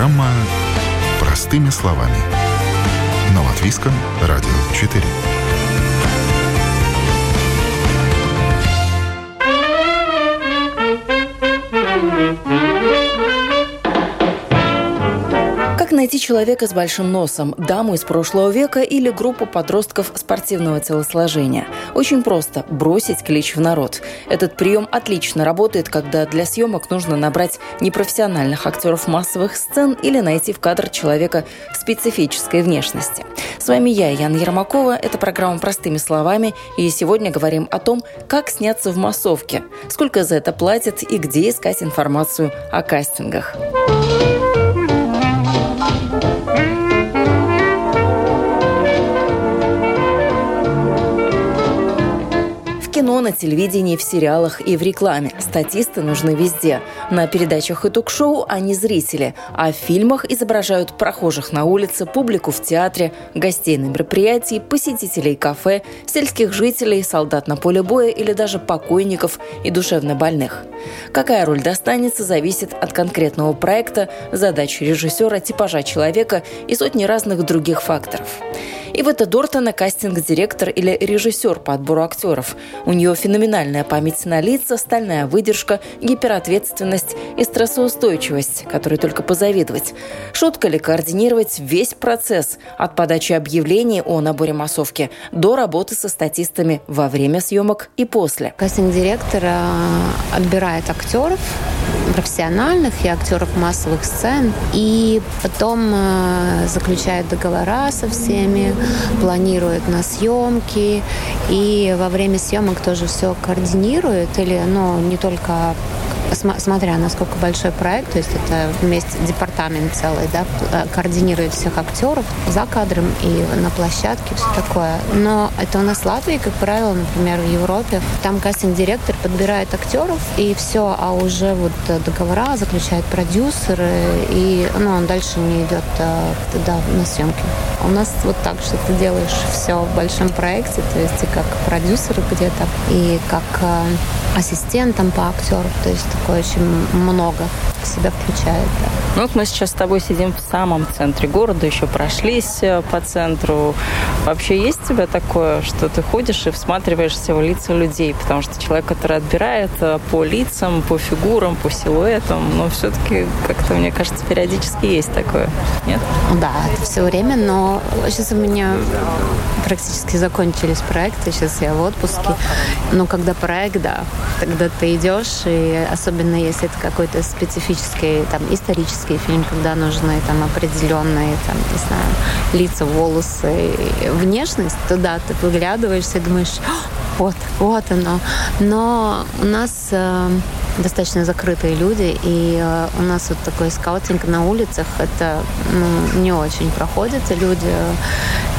Программа «Простыми словами». На Латвийском радио 4. Как найти человека с большим носом, даму из прошлого века или группу подростков спортивного телосложения? Очень просто – бросить клич в народ. Этот прием отлично работает, когда для съемок нужно набрать непрофессиональных актеров массовых сцен или найти в кадр человека специфической внешности. С вами я, Яна Ермакова. Это программа «Простыми словами». И сегодня говорим о том, как сняться в массовке, сколько за это платят и где искать информацию о кастингах. Кино, на телевидении, в сериалах и в рекламе. Статисты нужны везде. На передачах и ток-шоу они зрители, а в фильмах изображают прохожих на улице, публику в театре, гостей на мероприятии, посетителей кафе, сельских жителей, солдат на поле боя или даже покойников и душевно больных. Какая роль достанется, зависит от конкретного проекта, задач режиссера, типажа человека и сотни разных других факторов. Ивета Дортона – кастинг-директор или режиссер по отбору актеров. У нее феноменальная память на лица, стальная выдержка, гиперответственность и стрессоустойчивость, которой только позавидовать. Шутка ли координировать весь процесс от подачи объявлений о наборе массовки до работы со статистами во время съемок и после. Кастинг-директор э, отбирает актеров, профессиональных и актеров массовых сцен, и потом э, заключает договора со всеми, планирует на съемки и во время съемок тоже все координирует или, ну, не только смотря насколько большой проект, то есть это вместе департамент целый, да, э, координирует всех актеров за кадром и на площадке, все такое. Но это у нас в Латвии, как правило, например, в Европе, там кастинг-директор подбирает актеров и все, а уже вот договора заключает продюсеры, и ну, он дальше не идет э, туда на съемки. У нас вот так, что ты делаешь все в большом проекте, то есть и как продюсер где-то, и как э, ассистентом по актеру, то есть такое очень много в себя включает. Да. Ну вот мы сейчас с тобой сидим в самом центре города, еще прошлись э, по центру. Вообще есть у тебя такое, что ты ходишь и всматриваешься в лица людей? Потому что человек, который отбирает э, по лицам, по фигурам, по силуэтам, но все-таки как-то, мне кажется, периодически есть такое. Нет? Да, это все время, но сейчас у меня практически закончились проекты, сейчас я в отпуске. Но когда проект, да, тогда ты идешь, и особенно если это какой-то специфический, там, исторический фильм, когда нужны там определенные, там, не знаю, лица, волосы, внешность, то да, ты выглядываешься и думаешь, вот, вот оно. Но у нас э, достаточно закрытые люди, и э, у нас вот такой скаутинг на улицах, это ну, не очень проходит, и люди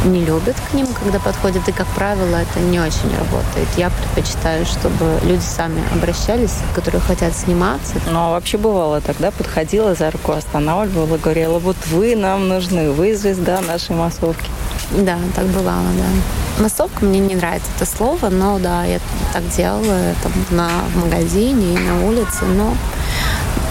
не любят к ним, когда подходят, и, как правило, это не очень работает. Я предпочитаю, чтобы люди сами обращались, которые хотят сниматься. Ну, а вообще бывало тогда, подходила за руку, останавливала, говорила, вот вы нам нужны, вы звезда нашей массовки. Да, так бывало, да. Массовка мне не нравится это слово, но да, я так делала там, на магазине и на улице, но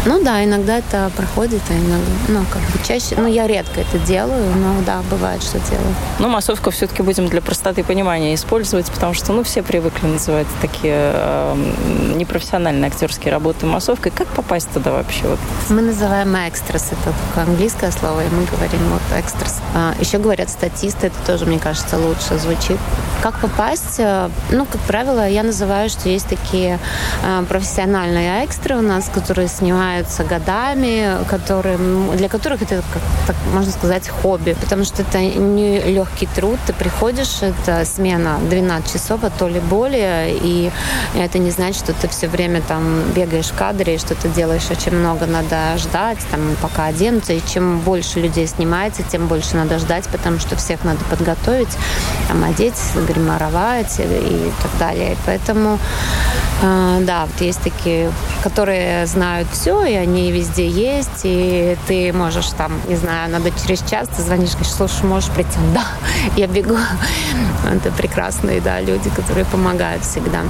ну да, иногда это проходит, а иногда, ну, как бы чаще, ну, я редко это делаю, но да, бывает, что делаю. Ну, массовку все-таки будем для простоты понимания использовать, потому что, ну, все привыкли называть такие э, непрофессиональные актерские работы массовкой. Как попасть туда вообще? Вот? Мы называем экстрас, это такое английское слово, и мы говорим вот экстрас. А, еще говорят статисты, это тоже, мне кажется, лучше звучит. Как попасть? Э, ну, как правило, я называю, что есть такие э, профессиональные экстры у нас, которые снимают занимаются годами, которые, для которых это, как, так, можно сказать, хобби, потому что это не легкий труд. Ты приходишь, это смена 12 часов, а то ли более, и это не значит, что ты все время там бегаешь в кадре, и что ты делаешь очень много, надо ждать, там, пока оденутся, и чем больше людей снимается, тем больше надо ждать, потому что всех надо подготовить, там, одеть, гримировать и, и так далее. Поэтому, э, да, вот есть такие, которые знают все, и они везде есть, и ты можешь там, не знаю, надо через час, ты звонишь, говоришь, слушай, можешь прийти? Да, я бегу. Это прекрасные, да, люди, которые помогают всегда.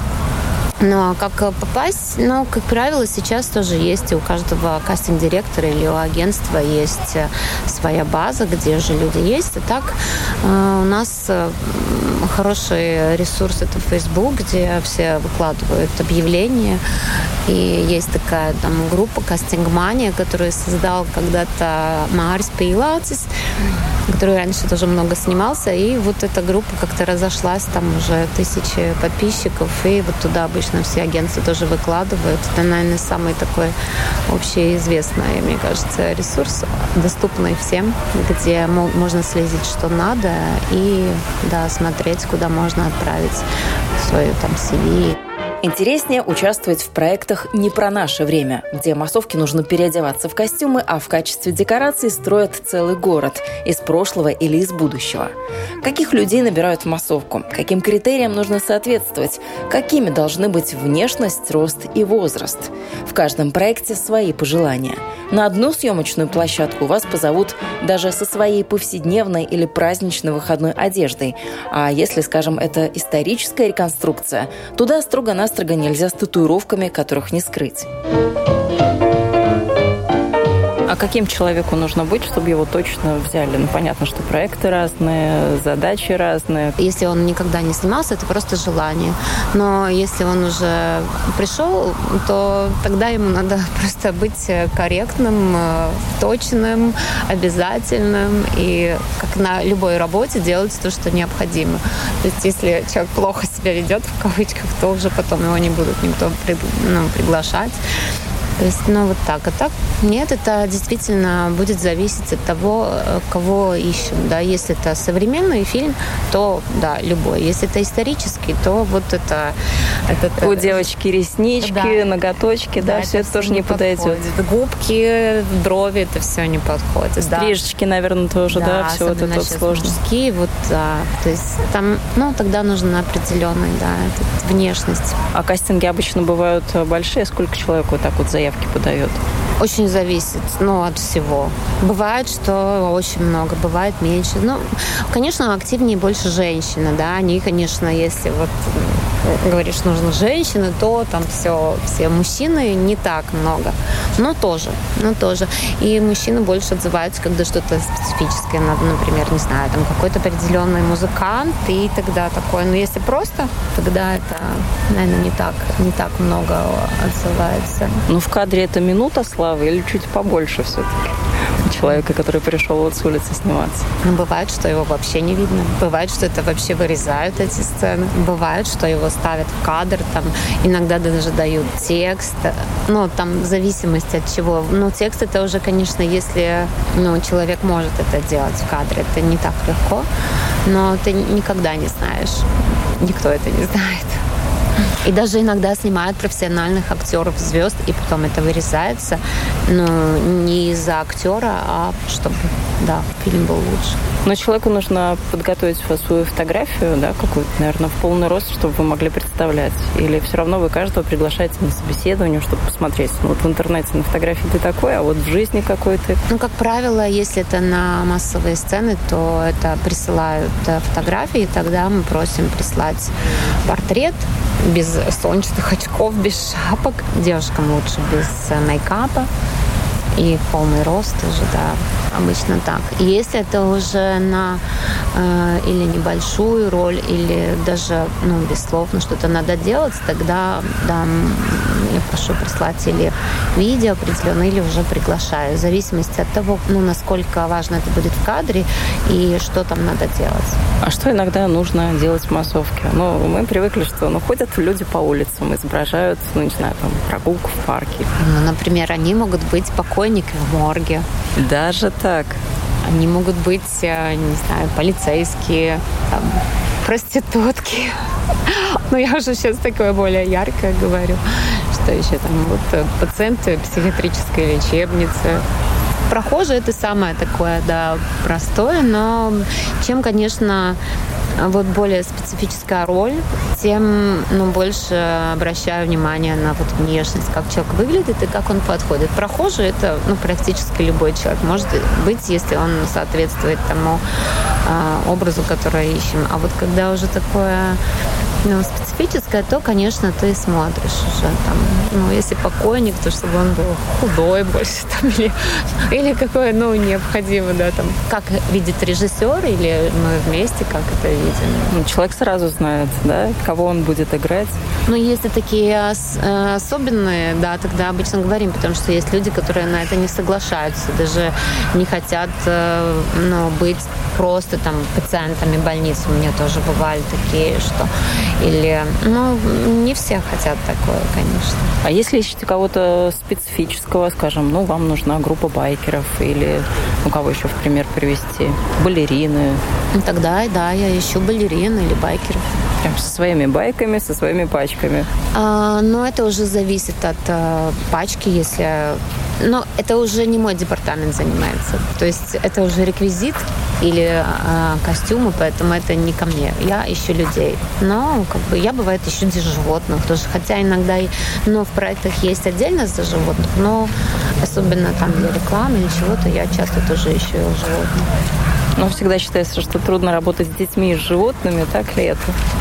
Но как попасть, ну, как правило, сейчас тоже есть у каждого кастинг-директора или у агентства есть э, своя база, где же люди есть. И так э, у нас э, хороший ресурс это Facebook, где все выкладывают объявления. И есть такая там группа Кастингмания, которую создал когда-то Марс Пейлатис который раньше тоже много снимался. И вот эта группа как-то разошлась, там уже тысячи подписчиков. И вот туда обычно все агентства тоже выкладывают. Это, наверное, самый такой общеизвестный, мне кажется, ресурс, доступный всем, где можно следить, что надо, и да, смотреть, куда можно отправить свою там CV. Интереснее участвовать в проектах не про наше время, где массовке нужно переодеваться в костюмы, а в качестве декорации строят целый город из прошлого или из будущего. Каких людей набирают в массовку? Каким критериям нужно соответствовать? Какими должны быть внешность, рост и возраст? В каждом проекте свои пожелания. На одну съемочную площадку вас позовут даже со своей повседневной или праздничной выходной одеждой. А если, скажем, это историческая реконструкция, туда строго-настрого настрого нельзя с татуировками, которых не скрыть. А каким человеку нужно быть, чтобы его точно взяли? Ну, понятно, что проекты разные, задачи разные. Если он никогда не снимался, это просто желание. Но если он уже пришел, то тогда ему надо просто быть корректным, точным, обязательным и как на любой работе делать то, что необходимо. То есть если человек плохо себя ведет, в кавычках, то уже потом его не будут никто ну, приглашать. То есть, ну, вот так. А так, нет, это действительно будет зависеть от того, э, кого ищем. Да, если это современный фильм, то, да, любой. Если это исторический, то вот это... это У девочки реснички, да. ноготочки, да, да все это, тоже не подойдет. Подходит. Губки, брови, это все не подходит. Стрижечки, да. наверное, тоже, да, да все вот это сложно. Мужские, вот, да. То есть там, ну, тогда нужен определенный, да, внешность. А кастинги обычно бывают большие. Сколько человек вот так вот заявок заявки подает? Очень зависит, ну, от всего. Бывает, что очень много, бывает меньше. Ну, конечно, активнее больше женщины, да. Они, конечно, если вот говоришь, нужна женщина, то там все, все мужчины не так много. Но тоже, но тоже. И мужчины больше отзываются, когда что-то специфическое, например, не знаю, там какой-то определенный музыкант, и тогда такое. Но если просто, тогда это, наверное, не так, не так много отзывается. Ну, в кадре это минута славы или чуть побольше все-таки? человека, который пришел вот с улицы сниматься. Ну, бывает, что его вообще не видно. Бывает, что это вообще вырезают эти сцены. Бывает, что его ставят в кадр, там иногда даже дают текст. Ну, там в зависимости от чего. Ну, текст это уже, конечно, если ну, человек может это делать в кадре, это не так легко. Но ты никогда не знаешь. Никто это не знает. И даже иногда снимают профессиональных актеров, звезд, и потом это вырезается. Но не из-за актера, а чтобы, да, фильм был лучше. Но человеку нужно подготовить свою фотографию, да, какую-то, наверное, в полный рост, чтобы вы могли представлять. Или все равно вы каждого приглашаете на собеседование, чтобы посмотреть. Ну, вот в интернете на фотографии ты такой, а вот в жизни какой ты. Ну, как правило, если это на массовые сцены, то это присылают э, фотографии, и тогда мы просим прислать портрет без солнечных очков, без шапок. Девушкам лучше без э, мейкапа и полный рост уже, да, обычно так. И если это уже на э, или небольшую роль, или даже, ну, без слов, но что-то надо делать, тогда, да, я прошу прислать или видео определенное, или уже приглашаю, в зависимости от того, ну, насколько важно это будет в кадре и что там надо делать. А что иногда нужно делать в массовке? Ну, мы привыкли, что, ну, ходят люди по улицам, изображают, ну, не знаю, там, прогулку в парке. Ну, например, они могут быть покойники в морге. Даже так? Они могут быть, э, не знаю, полицейские, там, проститутки. Но я уже сейчас такое более яркое говорю, что еще там вот э, пациенты психиатрической лечебницы, прохожие это самое такое, да, простое, но чем, конечно, вот более специфическая роль, тем ну, больше обращаю внимание на вот внешность, как человек выглядит и как он подходит. Прохожий это ну, практически любой человек. Может быть, если он соответствует тому э, образу, который ищем. А вот когда уже такое ну, специфическое, то, конечно, ты смотришь уже там. Ну, если покойник, то чтобы он был худой больше там, или, или какое, ну, необходимо, да, там. Как видит режиссер или мы вместе, как это видим? Ну, человек сразу знает, да, кого он будет играть. Ну, если такие ос- э, особенные, да, тогда обычно говорим, потому что есть люди, которые на это не соглашаются, даже не хотят, э, ну, быть просто там пациентами больницы. У меня тоже бывали такие, что или, ну, не все хотят такое, конечно. А если ищете кого-то специфического, скажем, ну, вам нужна группа байкеров или, ну, кого еще в пример привести? Балерины? Ну, тогда, да, я ищу балерин или байкеров. Прям со своими байками, со своими пачками? А, но это уже зависит от а, пачки, если... Но это уже не мой департамент занимается. То есть это уже реквизит или а, костюмы, поэтому это не ко мне. Я ищу людей. Но как бы я бывает ищу для животных тоже. Хотя иногда и, но в проектах есть отдельно за животных, но особенно там для рекламы или чего-то я часто тоже ищу животных. Но всегда считается, что трудно работать с детьми и с животными, так ли это?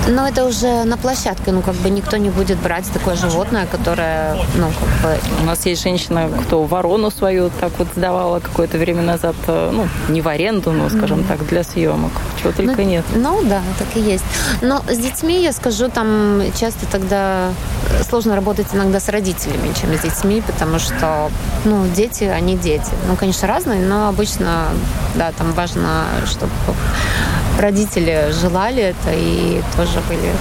Но это уже на площадке, ну, как бы никто не будет брать такое животное, которое, ну, как бы... У нас есть женщина, кто ворону свою так вот сдавала какое-то время назад, э, ну, не в аренду, но, скажем mm-hmm. так, для съемок. Чего только ну, нет. Ну, да, так и есть. Но с детьми, я скажу, там часто тогда сложно работать иногда с родителями, чем с детьми, потому что, ну, дети, они дети. Ну, конечно, разные, но обычно, да, там важно чтобы родители желали это и тоже были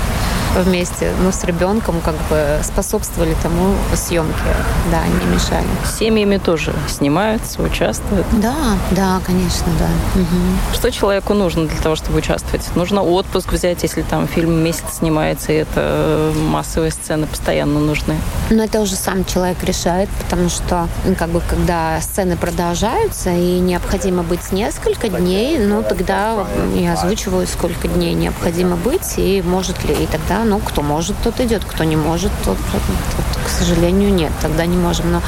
вместе, ну, с ребенком как бы способствовали тому съемке, да, не мешали. С семьями тоже снимаются, участвуют? Да, да, конечно, да. Угу. Что человеку нужно для того, чтобы участвовать? Нужно отпуск взять, если там фильм месяц снимается, и это массовые сцены постоянно нужны? Но это уже сам человек решает, потому что, как бы, когда сцены продолжаются, и необходимо быть несколько дней, ну, тогда я озвучиваю, сколько дней необходимо быть, и может ли, и тогда ну, кто может, тот идет, кто не может, тот, тот, тот, к сожалению, нет, тогда не можем. Но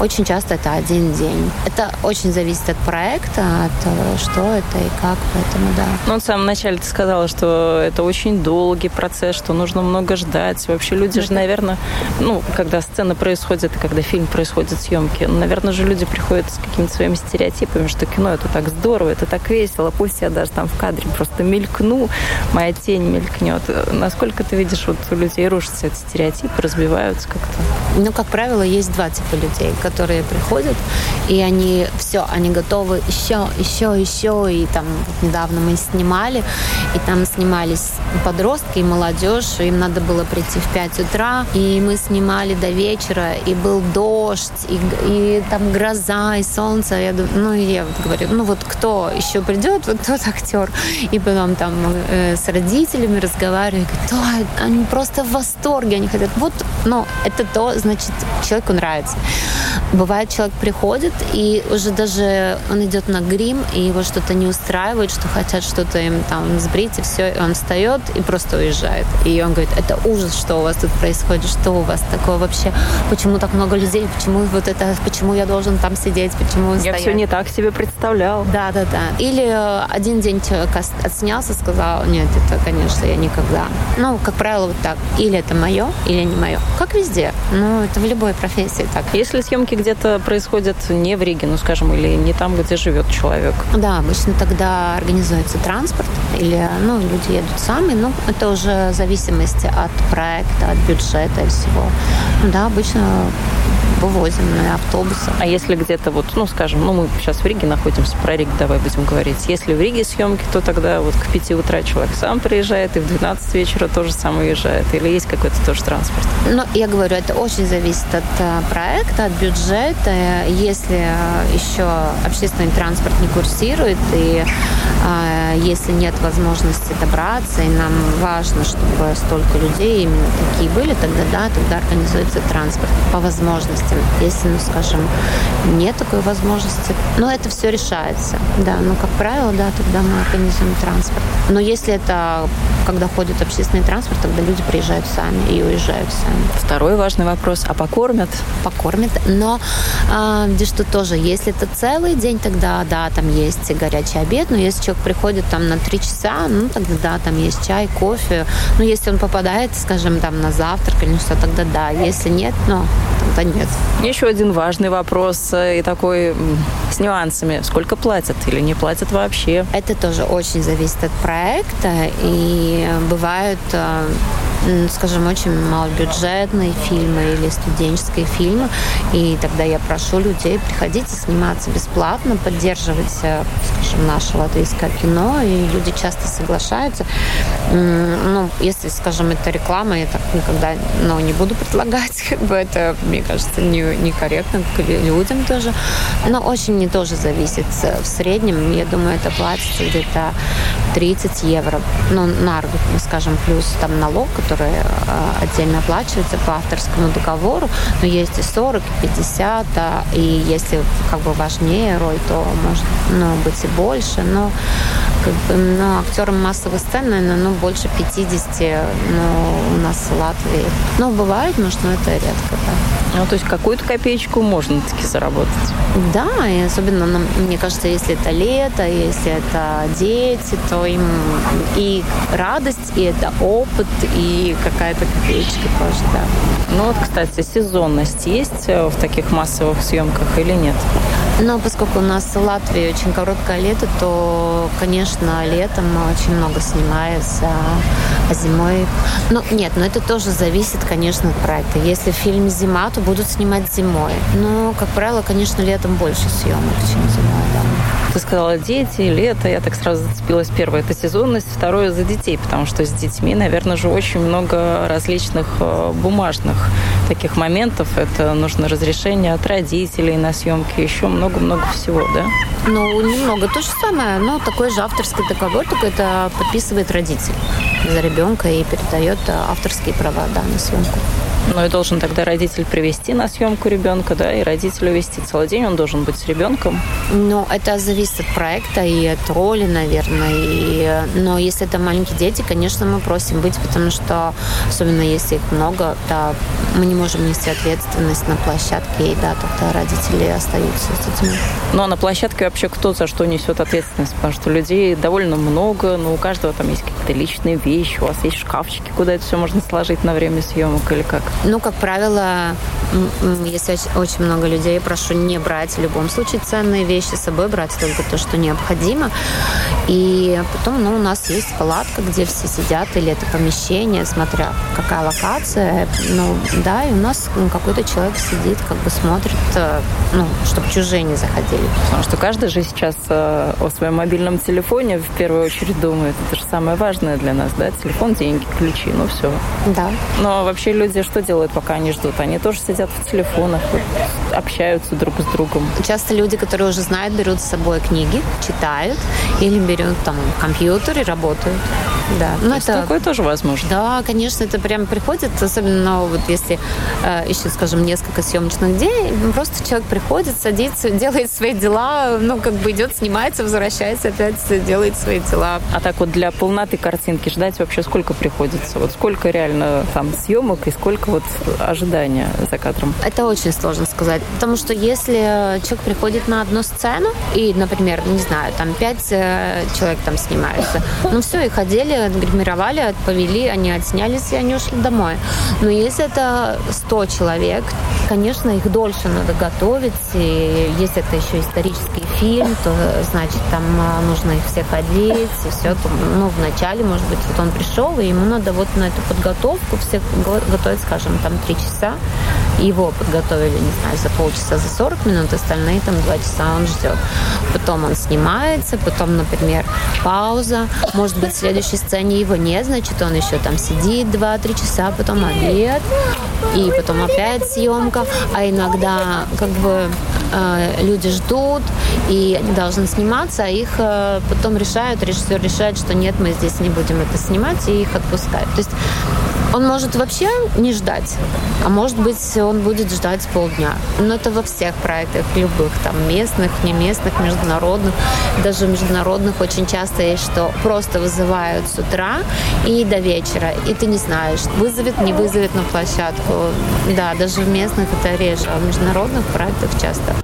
очень часто это один день. Это очень зависит от проекта, от э, что это и как, поэтому да. Ну, в самом начале ты сказала, что это очень долгий процесс, что нужно много ждать. Вообще люди же, наверное, ну, когда сцена происходит, и когда фильм происходит, съемки, ну, наверное же люди приходят с какими-то своими стереотипами, что кино это так здорово, это так весело, пусть я даже там в кадре просто мелькну, моя тень мелькнет. Насколько ты видишь, вот у людей рушатся эти стереотипы, разбиваются как-то? Ну, как правило, есть два типа людей, которые приходят, и они все, они готовы еще, еще, еще. И там недавно мы снимали, и там снимались подростки и молодежь, им надо было прийти в 5 утра, и мы снимали до вечера, и был дождь, и, и там гроза, и солнце. Я, ну, и я говорю, ну вот кто еще придет, вот тот актер. И потом там э, с родителями разговариваю, говорю, они просто в восторге, они хотят, вот, но это то, значит, человеку нравится. Бывает, человек приходит, и уже даже он идет на грим, и его что-то не устраивает, что хотят что-то им там сбрить, и все, и он встает и просто уезжает. И он говорит, это ужас, что у вас тут происходит, что у вас такое вообще, почему так много людей, почему вот это, почему я должен там сидеть, почему Я стоять? все не так себе представлял. Да, да, да. Или э, один день человек отснялся, сказал, нет, это, конечно, я никогда. Ну, как правило, вот так. Или это мое, или не мое. Как везде. Ну, это в любой профессии так. Если съемки где-то происходят не в Риге, ну, скажем, или не там, где живет человек? Да, обычно тогда организуется транспорт, или, ну, люди едут сами, ну, это уже в зависимости от проекта, от бюджета и всего. Да, обычно вывозим на автобусы. А если где-то вот, ну, скажем, ну, мы сейчас в Риге находимся, про Ригу давай будем говорить. Если в Риге съемки, то тогда вот к 5 утра человек сам приезжает, и в 12 вечера тоже сам уезжает. Или есть какой-то тоже транспорт? Ну, я говорю, это очень зависит от э, проекта, от бюджета. Если э, еще общественный транспорт не курсирует, и если нет возможности добраться, и нам важно, чтобы столько людей именно такие были, тогда да, тогда организуется транспорт по возможности. Если, ну, скажем, нет такой возможности, ну, это все решается, да. Но, как правило, да, тогда мы организуем транспорт. Но если это когда ходит общественный транспорт, тогда люди приезжают сами и уезжают сами. Второй важный вопрос. А покормят? Покормят. Но а, где что тоже, если это целый день, тогда да, там есть горячий обед. Но если человек приходит там на три часа, ну тогда да, там есть чай, кофе. Но если он попадает, скажем, там на завтрак или что, тогда да. Если нет, ну тогда нет. Еще один важный вопрос э, и такой с нюансами. Сколько платят или не платят вообще? Это тоже очень зависит от проекта. И бывают э, скажем, очень малобюджетные фильмы или студенческие фильмы. И тогда я прошу людей приходить и сниматься бесплатно, поддерживать, э, скажем, наше латвийское кино. И люди часто соглашаются. Ну, если, скажем, это реклама, я так никогда ну, не буду предлагать. Как бы это, мне кажется, не, некорректно к людям тоже. Но очень не тоже зависит. В среднем, я думаю, это платится где-то 30 евро. Ну, на скажем, плюс там налог, который э, отдельно оплачивается по авторскому договору, но есть и 40, и 50, да, и если как бы важнее роль, то может ну, быть и больше, но как бы, ну, актерам массовых сцен, наверное, ну, больше 50, ну, у нас в Латвии. Ну, бывает, может, но это редко, да. Ну, то есть какую-то копеечку можно таки заработать? Да, и особенно, мне кажется, если это лето, если это дети, то им и радость, и это опыт, и какая-то копеечка тоже, да. Ну вот, кстати, сезонность есть э, в таких массовых съемках или нет? Но поскольку у нас в Латвии очень короткое лето, то, конечно, летом очень много снимается, а зимой... Ну, нет, но это тоже зависит, конечно, от проекта. Если фильм зима, то будут снимать зимой. Но, как правило, конечно, летом больше съемок, чем зимой. Ты сказала дети, лето. Я так сразу зацепилась. Первое – это сезонность. Второе – за детей, потому что с детьми, наверное, же очень много различных э, бумажных таких моментов. Это нужно разрешение от родителей на съемки, еще много-много всего, да? Ну, немного. То же самое, но такой же авторский договор, только это подписывает родитель за ребенка и передает э, авторские права да, на съемку. Ну и должен тогда родитель привести на съемку ребенка, да, и родитель увести целый день, он должен быть с ребенком. Ну, это зависит от проекта и от роли, наверное. И, но если это маленькие дети, конечно, мы просим быть, потому что, особенно если их много, да, мы не можем нести ответственность на площадке, и да, тогда родители остаются с этим. Ну, а на площадке вообще кто за что несет ответственность? Потому что людей довольно много, но у каждого там есть какие-то личные вещи, у вас есть шкафчики, куда это все можно сложить на время съемок или как? Ну, как правило, если очень много людей, прошу не брать в любом случае ценные вещи с собой, брать только то, что необходимо. И потом, ну, у нас есть палатка, где все сидят, или это помещение, смотря какая локация. Ну, да, и у нас какой-то человек сидит, как бы смотрит, э, ну, чтобы чужие не заходили. Потому что каждый же сейчас э, о своем мобильном телефоне в первую очередь думает. Это же самое важное для нас, да? Телефон, деньги, ключи, ну все. Да. Но вообще люди что делают, пока они ждут? Они тоже сидят в телефонах, общаются друг с другом. Часто люди, которые уже знают, берут с собой книги, читают или берут там компьютер и работают. Да. Ну, это такое тоже возможно. Да, конечно, это прям приходит, особенно вот если э, еще, скажем, несколько съемочных дней, просто человек приходит, садится, делает свои дела, ну, как бы идет, снимается, возвращается, опять делает свои дела. А так вот для полноты картинки ждать вообще сколько приходится? Вот сколько реально там съемок и сколько вот ожидания за кадром? Это очень сложно сказать, потому что если человек приходит на одну сцену и, например, не знаю, там пять э, человек там снимается, ну все, их одели, гримировали, повели, они отснялись и они ушли домой. Но если это 100 человек, конечно, их дольше надо готовить, и если это еще исторический фильм, то значит там а, нужно их всех одеть, и все. Ну, вначале, может быть, вот он пришел, и ему надо вот на эту подготовку всех готовить, скажем, там три часа. Его подготовили, не знаю, за полчаса, за 40 минут, остальные там два часа он ждет. Потом он снимается, потом, например, пауза. Может быть, в следующей сцене его нет, значит, он еще там сидит 2-3 часа, потом обед, и потом опять съемка. А иногда как бы э, люди ждут, и они должны сниматься, а их э, потом решают, режиссер решает, что нет, мы здесь не будем это снимать, и их отпускают. То есть Он может вообще не ждать, а может быть, он будет ждать полдня. Но это во всех проектах, любых, там, местных, не местных, международных. Даже международных очень часто есть, что просто вызывают с утра и до вечера, и ты не знаешь, вызовет, не вызовет на площадку. Да, даже в местных это реже, а в международных проектах часто.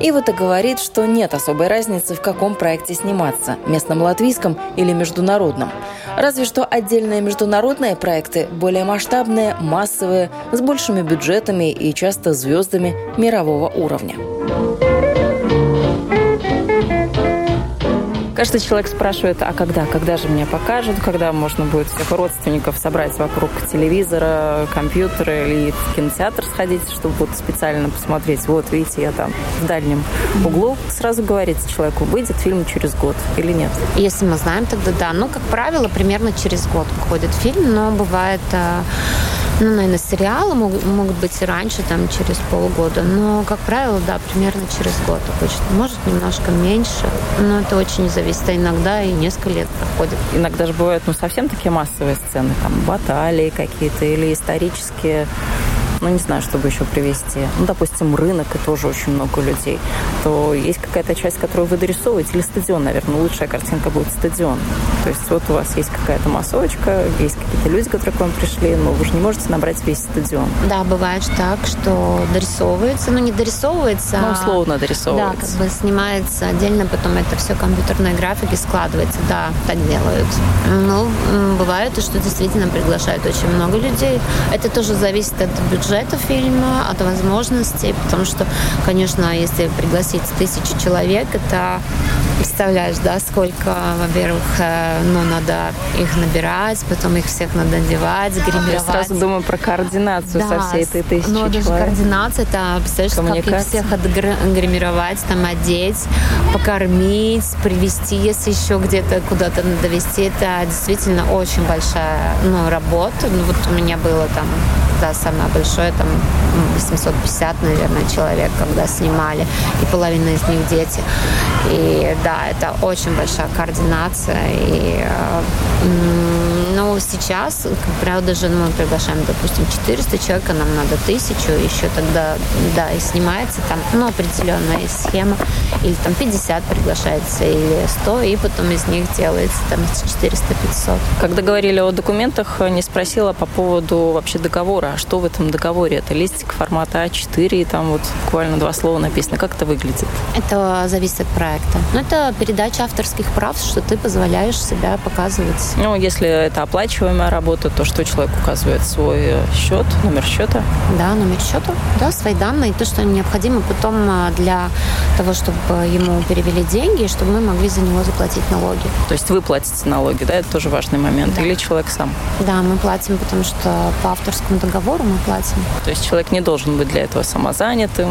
Ива-то говорит, что нет особой разницы, в каком проекте сниматься – местном латвийском или международном. Разве что отдельные международные проекты, более масштабные, массовые, с большими бюджетами и часто звездами мирового уровня. Каждый человек спрашивает, а когда? Когда же меня покажут? Когда можно будет всех родственников собрать вокруг телевизора, компьютера или в кинотеатр сходить, чтобы вот специально посмотреть. Вот, видите, я там в дальнем углу. Сразу говорите человеку, выйдет фильм через год или нет? Если мы знаем, тогда да. Ну, как правило, примерно через год выходит фильм, но бывает э, ну, наверное, сериалы могут, могут быть и раньше, там, через полгода. Но, как правило, да, примерно через год обычно. Может, немножко меньше, но это очень зависит. А иногда и несколько лет проходит. Иногда же бывают, ну, совсем такие массовые сцены, там, баталии какие-то или исторические ну, не знаю, чтобы еще привести, ну, допустим, рынок, и тоже очень много людей, то есть какая-то часть, которую вы дорисовываете, или стадион, наверное, лучшая картинка будет стадион. То есть вот у вас есть какая-то массовочка, есть какие-то люди, которые к вам пришли, но вы же не можете набрать весь стадион. Да, бывает так, что дорисовывается, но ну, не дорисовывается, ну, условно дорисовывается. Да, как бы снимается отдельно, потом это все компьютерной графики складывается, да, так делают. Ну, бывает, что действительно приглашают очень много людей. Это тоже зависит от бюджета бюджета фильма, от возможностей, потому что, конечно, если пригласить тысячу человек, это представляешь, да, сколько, во-первых, э, ну, надо их набирать, потом их всех надо одевать, гримировать. Я сразу думаю про координацию да, со всей этой тысячи Ну, даже человек. координация, это, представляешь, как их всех отгримировать, там, одеть, покормить, привести, если еще где-то куда-то надо вести. Это действительно очень большая, ну, работа. Ну, вот у меня было там, да, самое большое, там, 850, наверное, человек, когда снимали, и половина из них дети. И да, это очень большая координация. И, ну, сейчас, правда даже ну, мы приглашаем, допустим, 400 человек, а нам надо тысячу, еще тогда, да, и снимается там, ну, определенная схема, или там 50 приглашается, или 100, и потом из них делается там 400-500. Когда говорили о документах, не спросила по поводу вообще договора. А что в этом договоре? Это листик формата А4, и там вот буквально два слова написано. Как это выглядит? Это зависит от проекта. Но это передача авторских прав, что ты позволяешь себя показывать. Ну, если это оплачиваемая работа, то что человек указывает свой счет, номер счета? Да, номер счета, да, свои данные, то, что необходимо потом а, для того, чтобы ему перевели деньги, чтобы мы могли за него заплатить налоги. То есть вы платите налоги, да, это тоже важный момент, да. или человек сам? Да, мы платим, потому что по авторскому договору мы платим. То есть человек не должен быть для этого самозанятым,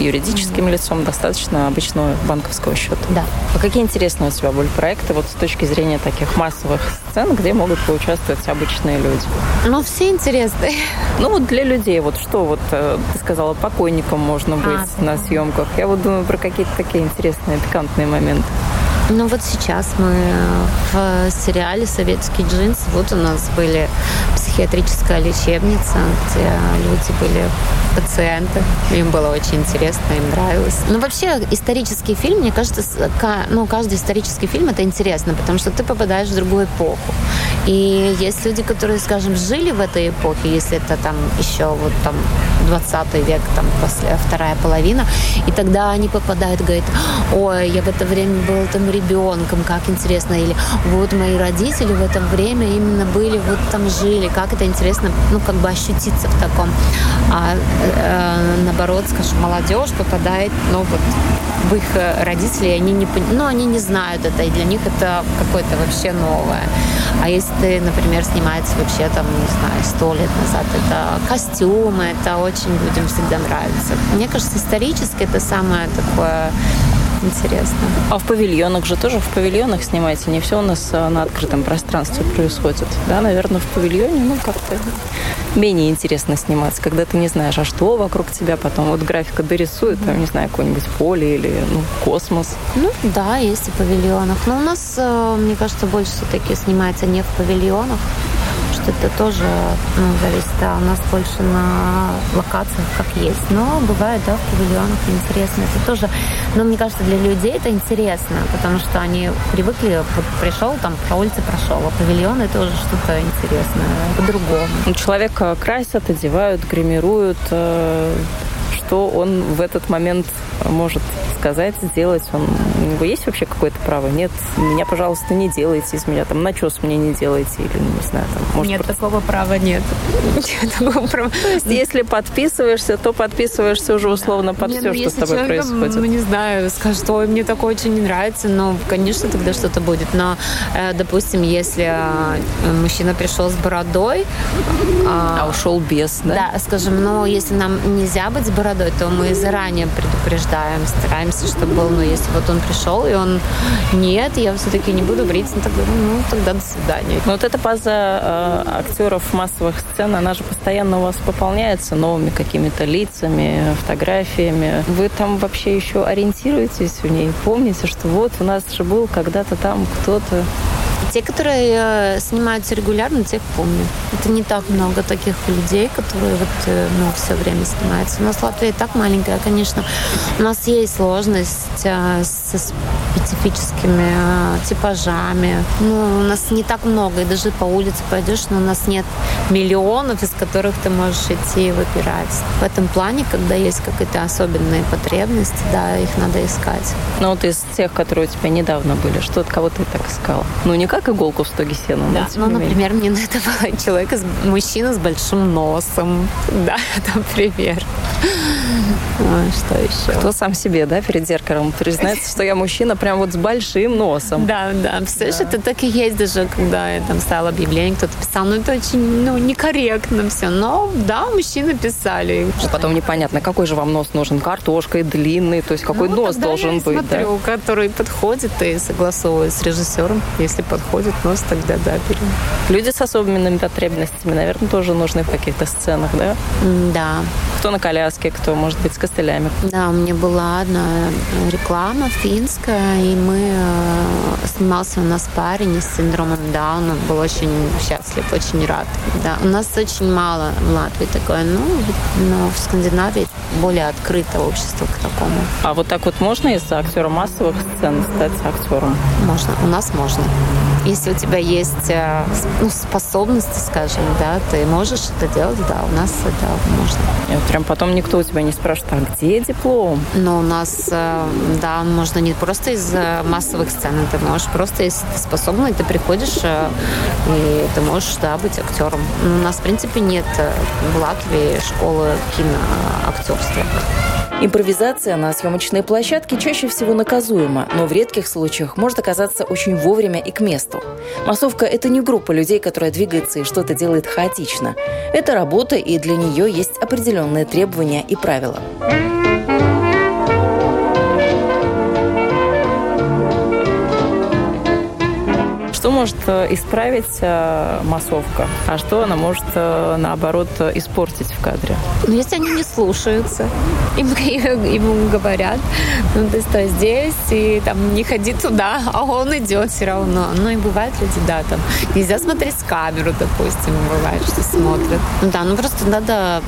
юридическим mm-hmm. лицом, достаточно обычного банковского счета. Да. А какие интересные у тебя были проекты вот с точки зрения таких массовых сцен, где могут поучаствовать обычные люди? Ну, все интересные. Ну, вот для людей, вот что вот э, ты сказала, покойником можно а, быть а, на съемках. Я вот думаю про какие-то такие интересные, пикантные моменты. Ну вот сейчас мы в сериале «Советский джинс». Вот у нас были психиатрическая лечебница, где люди были пациенты. Им было очень интересно, им нравилось. Ну, вообще, исторический фильм, мне кажется, ну, каждый исторический фильм это интересно, потому что ты попадаешь в другую эпоху. И есть люди, которые, скажем, жили в этой эпохе, если это там еще вот там 20 век, там после вторая половина, и тогда они попадают, говорят, ой, я в это время был там ребенком, как интересно, или вот мои родители в это время именно были, вот там жили, как это интересно, ну, как бы ощутиться в таком. А наоборот, скажем, молодежь попадает, ну, вот в их родителей, они не, ну, они не знают это, и для них это какое-то вообще новое. А если ты, например, снимается вообще там, не знаю, сто лет назад, это костюмы, это очень людям всегда нравится. Мне кажется, исторически это самое такое интересно. А в павильонах же тоже в павильонах снимаете? Не все у нас а, на открытом пространстве происходит. Да, наверное, в павильоне, ну, как-то менее интересно сниматься, когда ты не знаешь, а что вокруг тебя, потом вот графика дорисует, там, не знаю, какое-нибудь поле или ну, космос. Ну, да, есть и павильонах. Но у нас, э, мне кажется, больше все-таки снимается не в павильонах, это тоже ну, зависит, у нас больше на локациях как есть. Но бывает, да, в павильонах интересно. Это тоже, но мне кажется, для людей это интересно, потому что они привыкли, вот пришел, там, по улице прошел, а павильон это уже что-то интересное, по-другому. Человека красят, одевают, гримируют, э, что он в этот момент может сказать, сделать. Он, него есть вообще какое-то право? Нет, меня, пожалуйста, не делайте из меня. Там начес мне не делайте. Или, не знаю, там, может, нет, просто... такого права нет. нет такого права. То есть, если подписываешься, то подписываешься уже условно под нет, все, ну, что с тобой происходит. Ну, не знаю, скажет, ой, мне такое очень не нравится, но, конечно, тогда что-то будет. Но, э, допустим, если э, мужчина пришел с бородой... А, а ушел без, да? Да, скажем, но если нам нельзя быть с бородой, то мы заранее предупреждаем, стараемся стараемся, чтобы был, но если вот он пришел, и он, нет, я все-таки не буду бриться, ну тогда, ну, тогда до свидания. Вот эта база э, актеров массовых сцен, она же постоянно у вас пополняется новыми какими-то лицами, фотографиями. Вы там вообще еще ориентируетесь в ней? Помните, что вот у нас же был когда-то там кто-то те, которые э, снимаются регулярно, тех помню. Это не так много таких людей, которые вот, э, ну, все время снимаются. У нас Латвия так маленькая, конечно. У нас есть сложность э, со специфическими типажами. Ну, у нас не так много, и даже по улице пойдешь, но у нас нет миллионов, из которых ты можешь идти и выбирать. В этом плане, когда есть какие-то особенные потребности, да, их надо искать. Ну, вот из тех, которые у тебя недавно были, что от кого ты так искала? Ну, не как иголку в стоге сена. Да, ну, например, мне на это был человек, мужчина с большим носом. Да, например. А, что еще? Кто сам себе, да, перед зеркалом признается, что я мужчина прям вот с большим носом. Да, да. Представляешь, да. это так и есть даже, когда я там ставила объявление, кто-то писал, ну это очень, ну, некорректно все. Но, да, мужчины писали. А потом непонятно, какой же вам нос нужен, картошкой, длинный, то есть какой ну, нос должен я быть, смотрю, да? который подходит и согласовываю с режиссером. Если подходит нос, тогда да, берем. Люди с особенными потребностями, наверное, тоже нужны в каких-то сценах, да? Да. Кто на коляске, кто, может быть, с костылями. Да, у меня была одна реклама финская, и мы э, снимался у нас парень с синдромом Дауна, был очень счастлив, очень рад. Да, у нас очень мало в Латвии такое, ну, но в Скандинавии более открытое общество к такому. А вот так вот можно из-за актера массовых сцен стать актером? Можно, у нас можно. Если у тебя есть э, ну, способности, скажем, да, ты можешь это делать, да, у нас это можно. И вот прям потом никто у тебя не спрашивает, а где диплом? Но у нас, э, да, можно не просто из массовых сцен, ты можешь просто, если ты способна, ты приходишь, э, и ты можешь, да, быть актером. У нас, в принципе, нет в Латвии школы киноактерства. Импровизация на съемочной площадке чаще всего наказуема, но в редких случаях может оказаться очень вовремя и к месту. Массовка – это не группа людей, которая двигается и что-то делает хаотично. Это работа, и для нее есть определенные требования и правила. Что может э, исправить э, массовка, а что она может, э, наоборот, испортить в кадре? Ну, если они не слушаются, им, ему говорят, ну, ты стой здесь, и там не ходи туда, а он идет все равно. Ну, и бывает люди, да, там, нельзя смотреть с камеру, допустим, бывает, что смотрят. Ну, да, ну, просто надо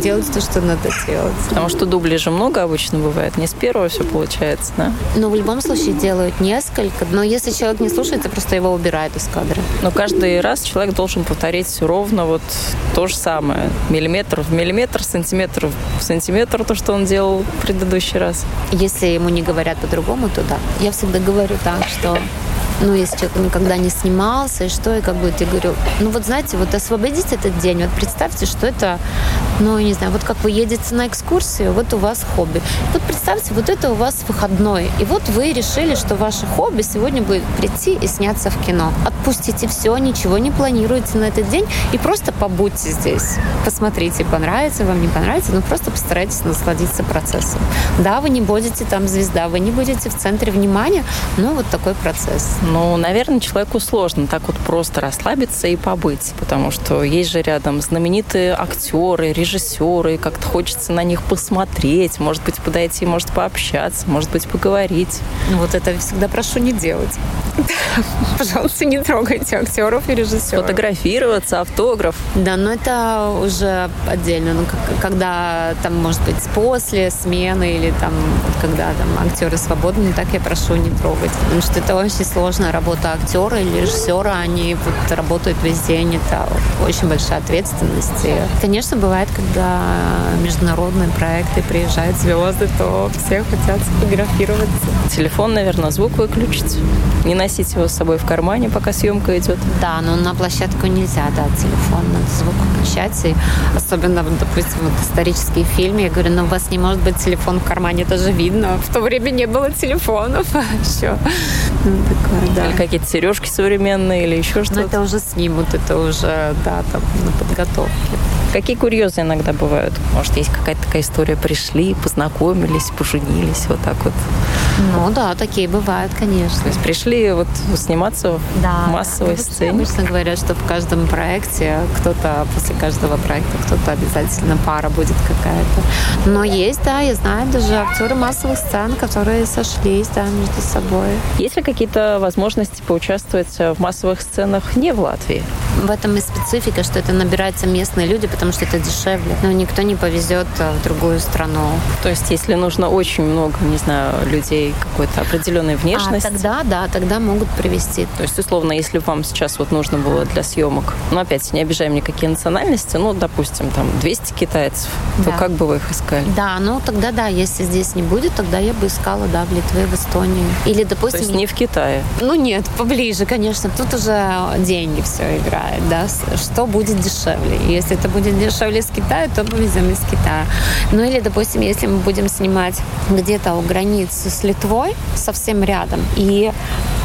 делать то, что надо делать. Потому что дублей же много обычно бывает, не с первого все получается, да? Ну, в любом случае делают несколько, но если человек не слушается, просто его убирает из кадра. Но каждый раз человек должен повторить ровно вот то же самое. Миллиметр в миллиметр, сантиметр в сантиметр, то, что он делал в предыдущий раз. Если ему не говорят по-другому, то да. Я всегда говорю так, что ну, если человек никогда не снимался, и что, и как бы я говорю, ну вот знаете, вот освободите этот день, вот представьте, что это, ну, не знаю, вот как вы едете на экскурсию, вот у вас хобби. Вот представьте, вот это у вас выходной, и вот вы решили, что ваше хобби сегодня будет прийти и сняться в кино. Отпустите все, ничего не планируйте на этот день, и просто побудьте здесь. Посмотрите, понравится вам, не понравится, но просто постарайтесь насладиться процессом. Да, вы не будете там звезда, вы не будете в центре внимания, но вот такой процесс. Ну, наверное, человеку сложно так вот просто расслабиться и побыть, потому что есть же рядом знаменитые актеры, режиссеры, как-то хочется на них посмотреть, может быть, подойти, может пообщаться, может быть, поговорить. Ну, вот это всегда прошу не делать. Пожалуйста, не трогайте актеров и режиссеров. Фотографироваться, автограф. Да, но это уже отдельно. Ну, когда там, может быть, после смены или там, когда там актеры свободны, так я прошу не трогать. Потому что это очень сложная работа актера или режиссера. Они вот работают весь день. Это очень большая ответственность. И, конечно, бывает, когда международные проекты приезжают звезды, то все хотят сфотографироваться. Телефон, наверное, звук выключить. Не носить его с собой в кармане, пока съемка идет. Да, но на площадку нельзя, да, телефон, надо звук включать. И особенно, допустим, вот исторические фильмы, я говорю, ну у вас не может быть телефон в кармане, это же видно. В то время не было телефонов еще. Ну, такое, да. Или какие-то сережки современные, или еще что-то. Ну, это уже снимут, это уже, да, там, на подготовке. Какие курьезы иногда бывают? Может, есть какая-то такая история, пришли, познакомились, поженились, вот так вот? Ну да, такие бывают, конечно. То есть пришли вот сниматься да, в массовой да. сцене? Обычно говорят, что в каждом проекте кто-то, после каждого проекта кто-то обязательно пара будет какая-то. Но есть, да, я знаю даже актеры массовых сцен, которые сошлись, да, между собой. Есть ли какие-то возможности поучаствовать в массовых сценах не в Латвии? В этом и специфика, что это набираются местные люди, потому что это дешевле. Но никто не повезет в другую страну. То есть, если нужно очень много, не знаю, людей какой-то определенной внешности. А тогда, да, тогда могут привести. То есть, условно, если вам сейчас вот нужно было для съемок, ну, опять, не обижаем никакие национальности, ну, допустим, там 200 китайцев, да. то как бы вы их искали? Да, ну, тогда да, если здесь не будет, тогда я бы искала, да, в Литве, в Эстонии. Или, допустим... То есть не в Китае? Ну, нет, поближе, конечно. Тут уже деньги все играет, да, что будет дешевле. Если это будет дешевле из Китая, то повезем из Китая. Ну, или, допустим, если мы будем снимать где-то у границы с Литвой, совсем рядом, и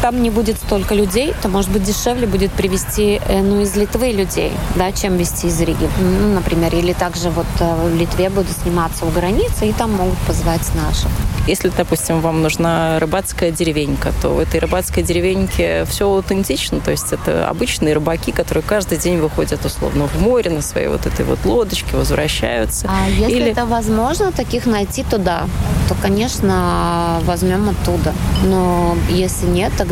там не будет столько людей, то, может быть, дешевле будет привезти э, ну, из Литвы людей, да, чем везти из Риги. Ну, например, или также вот э, в Литве буду сниматься у границы, и там могут позвать наших. Если, допустим, вам нужна рыбацкая деревенька, то в этой рыбацкой деревеньке все аутентично, то есть это обычные рыбаки, которые каждый день выходят условно в море на своей вот этой вот лодочке, возвращаются. А если Или... это возможно, таких найти, то да, то, конечно, возьмем оттуда. Но если нет, тогда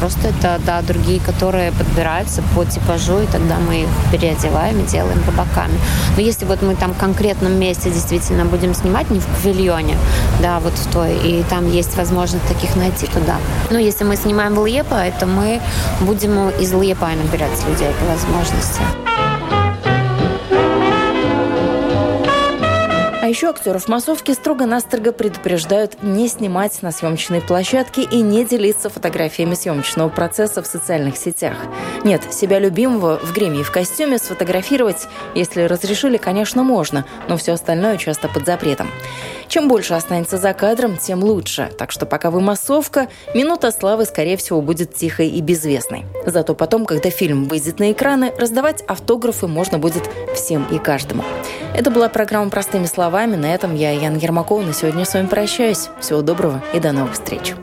просто это, да, другие, которые подбираются по типажу, и тогда мы их переодеваем и делаем рыбаками. Но если вот мы там в конкретном месте действительно будем снимать, не в павильоне, да, вот в той, и там есть возможность таких найти туда. Но если мы снимаем в Лепа, то мы будем из Лепа набирать людей по возможности. Еще актеров массовки строго-настрого предупреждают не снимать на съемочной площадке и не делиться фотографиями съемочного процесса в социальных сетях. Нет, себя любимого в гриме и в костюме сфотографировать, если разрешили, конечно, можно, но все остальное часто под запретом. Чем больше останется за кадром, тем лучше. Так что пока вы массовка, минута славы, скорее всего, будет тихой и безвестной. Зато потом, когда фильм выйдет на экраны, раздавать автографы можно будет всем и каждому. Это была программа «Простыми словами». На этом я, Яна Ермакова, на сегодня с вами прощаюсь. Всего доброго и до новых встреч.